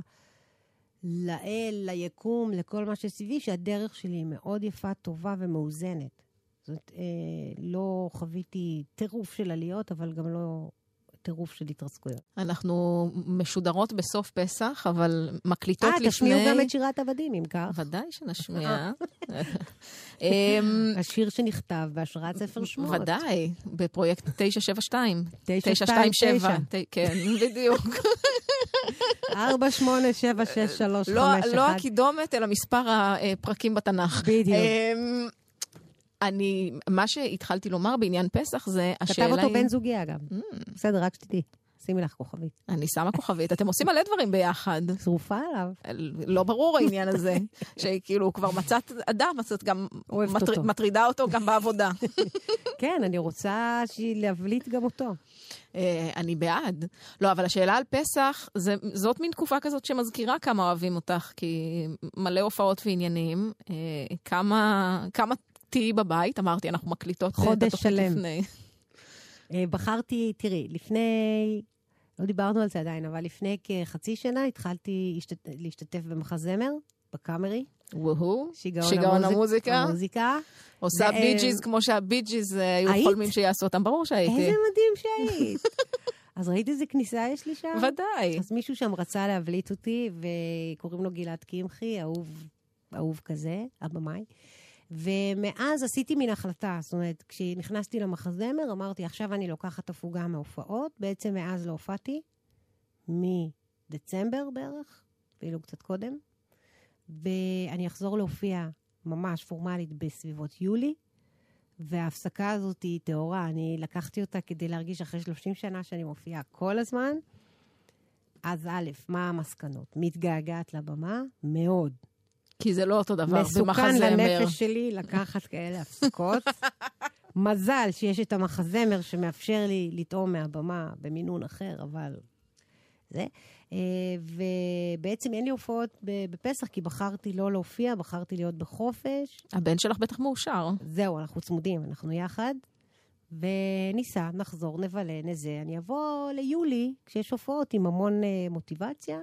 לאל, ליקום, לכל מה שסביבי, שהדרך שלי היא מאוד יפה, טובה ומאוזנת. זאת אומרת, אה, לא חוויתי טירוף של עליות, אבל גם לא טירוף של התרסקויות. אנחנו משודרות בסוף פסח, אבל מקליטות אה, לפני... תשמיעו גם את שירת עבדים, אם כך. ודאי שנשמיע. אמ, השיר שנכתב בהשראת ספר שמות. ודאי, בפרויקט 972. 929. ת- כן, בדיוק. 4, 8, 7, 6, 3, 5, 1. לא לא הקידומת, אלא מספר הפרקים בתנ"ך. בדיוק. אני, מה שהתחלתי לומר בעניין פסח זה, כתב השאלה אותו היא... בן זוגי, אגב. Mm. בסדר, רק שתדעי. שימי לך כוכבית. אני שמה כוכבית, אתם עושים מלא דברים ביחד. שרופה עליו. לא ברור העניין הזה, שכאילו כבר מצאת אדם, אז את גם מטר- אותו. מטרידה אותו גם בעבודה. כן, אני רוצה להבליט גם אותו. אה, אני בעד. לא, אבל השאלה על פסח, זה, זאת מין תקופה כזאת שמזכירה כמה אוהבים אותך, כי מלא הופעות ועניינים. אה, כמה, כמה תהיי בבית? אמרתי, אנחנו מקליטות את התוכנית. לפני. אה, בחרתי, תראי, לפני, לא דיברנו על זה עדיין, אבל לפני כחצי שנה התחלתי להשתת- להשתתף במחזמר, בקאמרי. וואו, שיגעון, שיגעון המוזיק- המוזיקה. המוזיקה. עושה ו- בי ג'יז כמו שהבי ג'יז אה, היו? חולמים שיעשו אותם. ברור שהייתי. איזה מדהים שהיית. אז ראית איזה כניסה יש לי שם? ודאי. אז מישהו שם רצה להבליט אותי, וקוראים לו גלעד קמחי, אהוב, אהוב כזה, הבמאי. ומאז עשיתי מין החלטה, זאת אומרת, כשנכנסתי למחזמר, אמרתי, עכשיו אני לוקחת הפוגה מההופעות, בעצם מאז לא הופעתי, מדצמבר בערך, אפילו קצת קודם, ואני אחזור להופיע ממש פורמלית בסביבות יולי, וההפסקה הזאת היא טהורה, אני לקחתי אותה כדי להרגיש אחרי 30 שנה שאני מופיעה כל הזמן. אז א', מה המסקנות? מתגעגעת לבמה? מאוד. כי זה לא אותו דבר מסוכן. לנפש שלי לקחת כאלה הפסקות. מזל שיש את המחזמר שמאפשר לי לטעום מהבמה במינון אחר, אבל זה. אה, ובעצם אין לי הופעות בפסח, כי בחרתי לא להופיע, בחרתי להיות בחופש. הבן שלך בטח מאושר. זהו, אנחנו צמודים, אנחנו יחד. וניסע, נחזור, נבלה, נזה. אני אבוא ליולי, כשיש הופעות עם המון אה, מוטיבציה.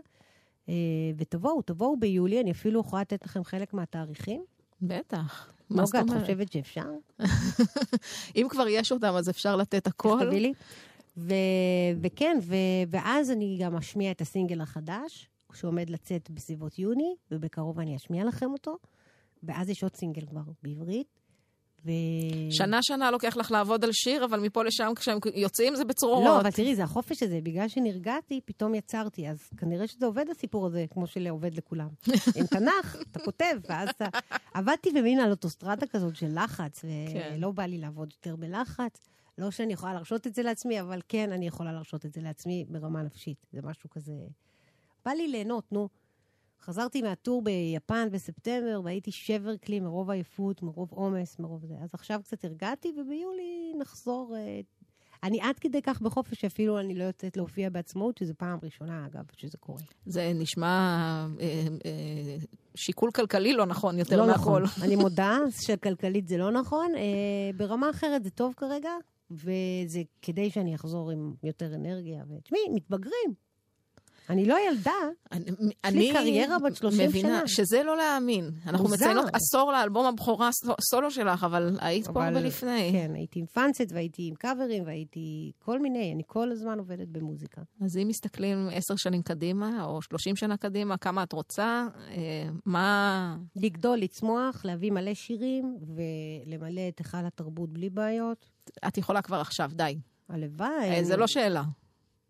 אה, ותבואו, תבואו ביולי, אני אפילו יכולה לתת לכם חלק מהתאריכים. בטח. מה זאת נוגה, את אומרת? חושבת שאפשר? אם כבר יש אותם, אז אפשר לתת הכל. תביא לי. ו- וכן, ו- ואז אני גם אשמיע את הסינגל החדש, שעומד לצאת בסביבות יוני, ובקרוב אני אשמיע לכם אותו. ואז יש עוד סינגל כבר בעברית. ו... שנה-שנה לוקח לך לעבוד על שיר, אבל מפה לשם כשהם יוצאים זה בצרורות. לא, אבל תראי, זה החופש הזה. בגלל שנרגעתי, פתאום יצרתי. אז כנראה שזה עובד הסיפור הזה, כמו שעובד לכולם. עם תנ"ך, אתה כותב, ואז אתה... עבדתי במין על אוטוסטרדה כזאת של לחץ, כן. ולא בא לי לעבוד יותר בלחץ. לא שאני יכולה להרשות את זה לעצמי, אבל כן, אני יכולה להרשות את זה לעצמי ברמה נפשית. זה משהו כזה... בא לי ליהנות, נו. חזרתי מהטור ביפן בספטמבר, והייתי שבר כלי מרוב עייפות, מרוב עומס, מרוב זה. אז עכשיו קצת הרגעתי, וביולי נחזור... אה, אני עד כדי כך בחופש שאפילו אני לא יוצאת להופיע בעצמאות, שזו פעם ראשונה, אגב, שזה קורה. זה נשמע אה, אה, שיקול כלכלי לא נכון יותר לא מהכל. נכון. אני מודה שכלכלית זה לא נכון. אה, ברמה אחרת זה טוב כרגע, וזה כדי שאני אחזור עם יותר אנרגיה. ותשמעי, מתבגרים. אני לא ילדה. אני, קריירה בת 30 מבינה שנה. שזה לא להאמין. אנחנו. מציינות עשור לאלבום הבכורה סו- סולו שלך, אבל היית פה הרבה לפני. כן, הייתי עם פאנסט והייתי עם קאברים והייתי כל מיני, אני כל הזמן עובדת במוזיקה. אז אם מסתכלים עשר שנים קדימה, או שלושים שנה קדימה, כמה את רוצה, אה, מה... לגדול, לצמוח, להביא מלא שירים ולמלא את היכל התרבות בלי בעיות. את יכולה כבר עכשיו, די. הלוואי. אה, זה לא שאלה.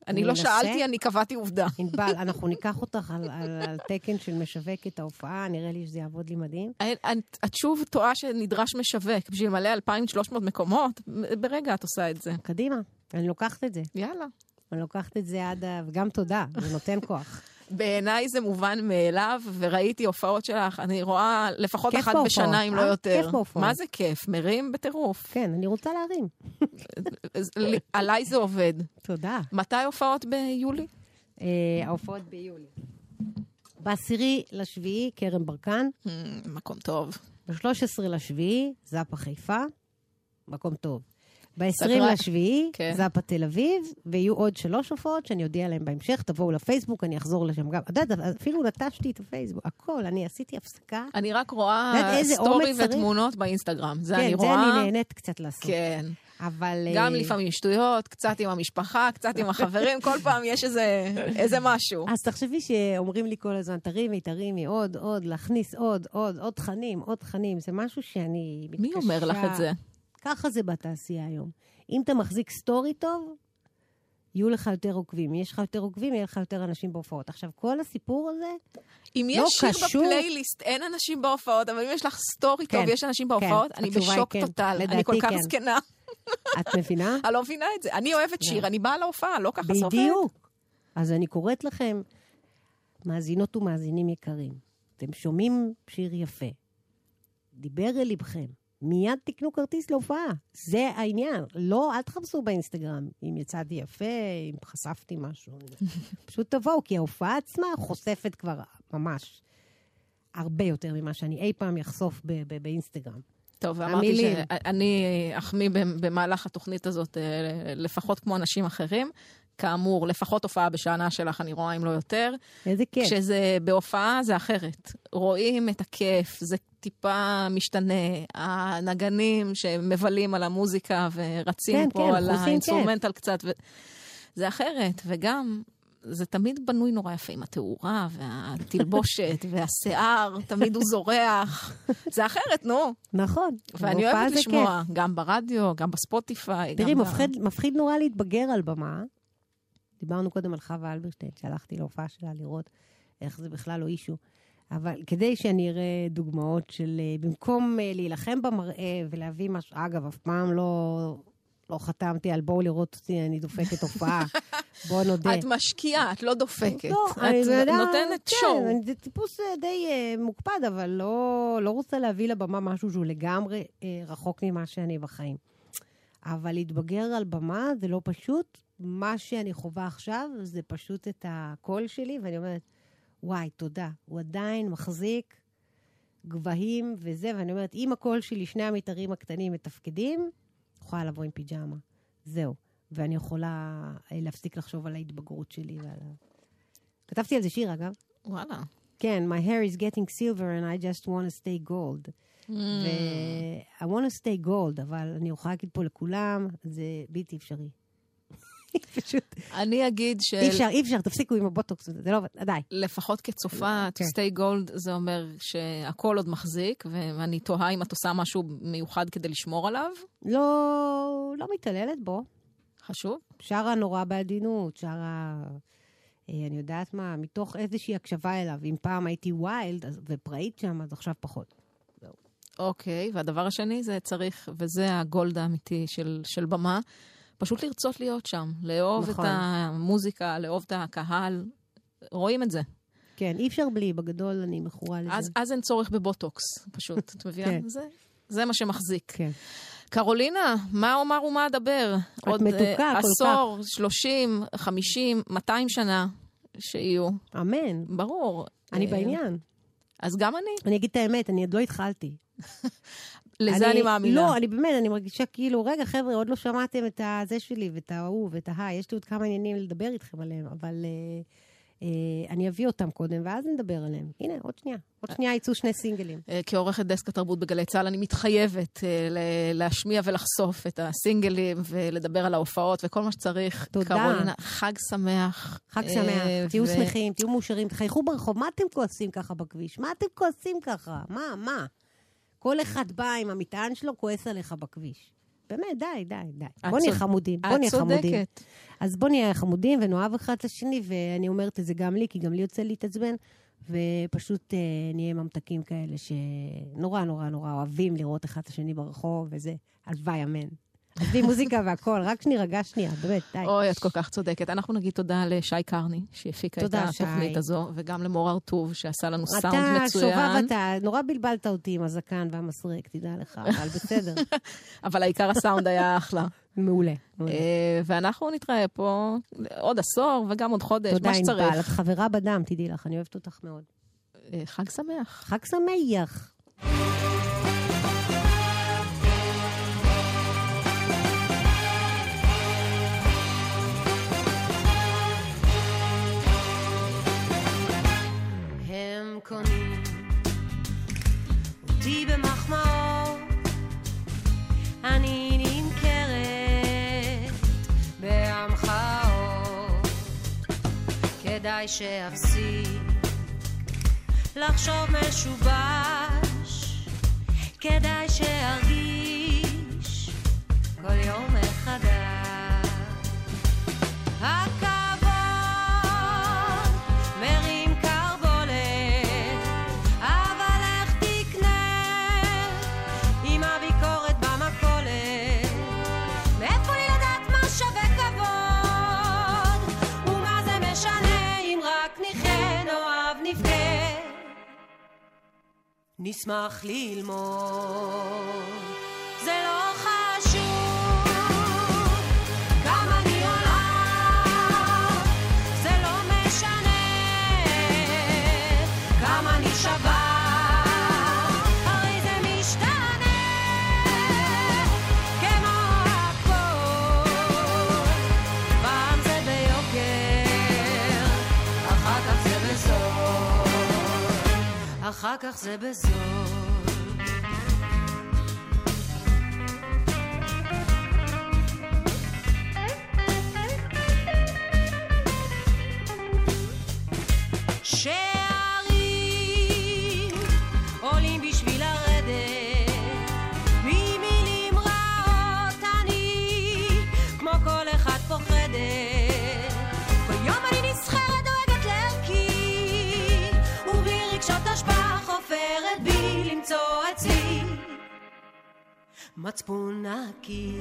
אני לא. שאלתי, אני קבעתי עובדה. ענבל, אנחנו ניקח אותך על, על, על תקן של משווקת ההופעה, נראה לי שזה יעבוד לי מדהים. את, את שוב טועה שנדרש משווק בשביל למלא 2,300 מקומות, ברגע את עושה את זה. קדימה, אני לוקחת את זה. יאללה. אני לוקחת את זה עד ה... וגם תודה, זה נותן כוח. בעיניי זה מובן מאליו, וראיתי הופעות שלך, אני רואה לפחות אחת בהופעות, בשנה, אם לא אה? יותר. כיף בהופעות. מה זה כיף? מרים בטירוף. כן, אני רוצה להרים. עליי זה עובד. תודה. מתי הופעות ביולי? אה, ההופעות ביולי. בעשירי לשביעי, כרם ברקן. Hmm, מקום טוב. ב-13 לשביעי, זאפה חיפה, מקום טוב. ב-20 סגרה- לשביעי, כן. זאפה תל אביב, ויהיו עוד שלוש הופעות שאני אודיע עליהן בהמשך, תבואו לפייסבוק, אני אחזור לשם גם. את יודעת, אפילו נטשתי את הפייסבוק, הכל, אני עשיתי הפסקה. אני רק רואה סטורי? ותמונות באינסטגרם. זה אני כן, זה רואה. אני נהנית קצת לעשות. כן. אבל... גם אה, לפעמים שטויות, קצת עם המשפחה, קצת עם החברים, כל פעם יש איזה, איזה משהו. אז תחשבי שאומרים לי כל הזמן, תרימי, תרימי, עוד, עוד, להכניס עוד, עוד, עוד תכנים, עוד תכנים. זה משהו שאני מתקשה... מי אומר לך את זה? ככה זה בתעשייה היום. אם אתה מחזיק סטורי טוב, יהיו לך יותר עוקבים. אם יש לך יותר עוקבים, יהיה לך יותר אנשים בהופעות. עכשיו, כל הסיפור הזה, אם לא יש שיר קשור. בפלייליסט, אין אנשים בהופעות, אבל אם יש לך סטורי טוב כן, ויש אנשים כן, בהופעות, אני התשובה היא בשוק כן. total. אני כל כך כן. זקנה. את מבינה? אני לא מבינה את זה. אני אוהבת שיר, אני באה להופעה, לא ככה זה עובד. בדיוק. אז אני קוראת לכם, מאזינות ומאזינים יקרים, אתם שומעים שיר יפה, דיבר אל לבכם, מיד תקנו כרטיס להופעה. זה העניין. לא, אל תחפשו באינסטגרם אם יצאתי יפה, אם חשפתי משהו. פשוט תבואו, כי ההופעה עצמה חושפת כבר ממש הרבה יותר ממה שאני אי פעם אחשוף באינסטגרם. טוב, ואמרתי המילים. שאני אחמיא במהלך התוכנית הזאת אה, לפחות כמו אנשים אחרים. כאמור, לפחות הופעה בשנה שלך, אני רואה אם לא יותר. איזה כיף. כשזה בהופעה זה אחרת. רואים את הכיף, זה טיפה משתנה. הנגנים שמבלים על המוזיקה ורצים כן, פה כן, על האינסטרומנטל קצת, ו... זה אחרת. וגם, זה תמיד בנוי נורא יפה עם התאורה והתלבושת והשיער, תמיד הוא זורח. זה אחרת, נו. נכון. ואני אוהבת זה כיף. לשמוע, גם ברדיו, גם בספוטיפיי. תראי, גם ב- מפחיד, מפחיד נורא להתבגר על במה. דיברנו קודם על חווה אלברשטיין, שהלכתי להופעה שלה לראות איך זה בכלל לא אישו. אבל כדי שאני אראה דוגמאות של, אה, במקום אה, להילחם במראה ולהביא משהו, אגב, אף פעם לא, לא חתמתי על בואו לראות אותי, אני דופקת הופעה. בואו נודה. את משקיעה, את לא דופקת. לא, את אני יודע, נותנת כן, שואו. אני- זה טיפוס אה, די אה, מוקפד, אבל לא, לא רוצה להביא לבמה משהו שהוא לגמרי אה, רחוק ממה שאני בחיים. אבל להתבגר על במה זה לא פשוט. מה שאני חווה עכשיו זה פשוט את הקול שלי, ואני אומרת, וואי, תודה. הוא עדיין מחזיק גבהים וזה, ואני אומרת, אם הקול שלי, שני המתארים הקטנים מתפקדים, יכולה לבוא עם פיג'מה. זהו. ואני יכולה אה, להפסיק לחשוב על ההתבגרות שלי ועל ה... כתבתי על זה שיר, אגב. וואלה. כן, my hair is getting silver and I just want to stay gold. Mm. ו- I want to stay gold, אבל אני יכולה להגיד פה לכולם, זה בלתי אפשרי. פשוט, אני אגיד של... אי אפשר, אי אפשר, תפסיקו עם הבוטוקס, זה לא עובד, די. לפחות כצופה, to כן. stay gold, זה אומר שהכל עוד מחזיק, ואני תוהה אם את עושה משהו מיוחד כדי לשמור עליו. לא, לא מתעללת בו. חשוב. שרה נורא בעדינות, שרה, אה, אני יודעת מה, מתוך איזושהי הקשבה אליו. אם פעם הייתי ויילד ופראית שם, אז עכשיו פחות. אוקיי, והדבר השני זה צריך, וזה הגולד האמיתי של, של במה, פשוט לרצות להיות שם, לאהוב נכון. את המוזיקה, לאהוב את הקהל. רואים את זה. כן, אי אפשר בלי, בגדול אני מכורה לזה. אז, אז אין צורך בבוטוקס, פשוט. את מבינה? כן. זה, זה מה שמחזיק. כן. קרולינה, מה אומר ומה אדבר? את עוד מתוקה אה, כל עשור, שלושים, חמישים, מאתיים שנה שיהיו. אמן. ברור. אני אה, בעניין. אז גם אני. אני אגיד את האמת, אני עוד לא התחלתי. לזה אני, מאמינה. לא, אני באמת, אני מרגישה כאילו, רגע, חבר'ה, עוד לא שמעתם את הזה שלי ואת ההוא ואת ההיי, יש לי עוד כמה עניינים לדבר איתכם עליהם, אבל אה, אני אביא אותם קודם, ואז נדבר עליהם. הנה, עוד שנייה. עוד שנייה יצאו שני סינגלים. אה, כעורכת דסק התרבות בגלי צה"ל, אני מתחייבת אה, להשמיע ולחשוף את הסינגלים ולדבר על ההופעות וכל מה שצריך. תודה. קרולינה, חג שמח. חג אה, שמח, תהיו שמחים, תהיו מאושרים, תחייכו ברחוב. מה אתם כועסים ככה בכביש? מה אתם כועסים ככה? מה, מה? כל אחד בא עם המטען שלו, כועס עליך בכביש. באמת, די, די, די. את בוא נהיה חמודים, בוא את נהיה חמודים. צודקת. אז בוא נהיה חמודים ונאהב אחד את השני, ואני אומרת את זה גם לי, כי גם לי יוצא להתעצבן, ופשוט אה, נהיה ממתקים כאלה שנורא נורא נורא אוהבים לראות אחד את השני ברחוב, וזה, הלוואי, אמן. עזבי מוזיקה והכל, רק שנירגע שנייה, באמת, די. אוי, את כל כך צודקת. אנחנו נגיד תודה לשי קרני, שהפיקה את תודה. התוכנית הזו, וגם למור הרטוב, שעשה לנו סאונד אתה מצוין. שובב אתה, נורא בלבלת אותי עם הזקן והמסרק, תדע לך, אבל בסדר, אבל העיקר הסאונד היה אחלה. מעולה. מעולה. אה, ואנחנו נתראה פה עוד עשור וגם עוד חודש, תודה, מה ענבל, את שצריך. חברה בדם, תדעי לך, אני אוהבת אותך מאוד. אה, חג שמח. חג שמח. קונים אותי במחמאות, אני נמכרת בהמחאות. כדאי שאפסיק לחשוב משובש, כדאי שארגיש כל יום מחדש. נשמח ללמוד, אחר כך זה בזול. מצפון נקי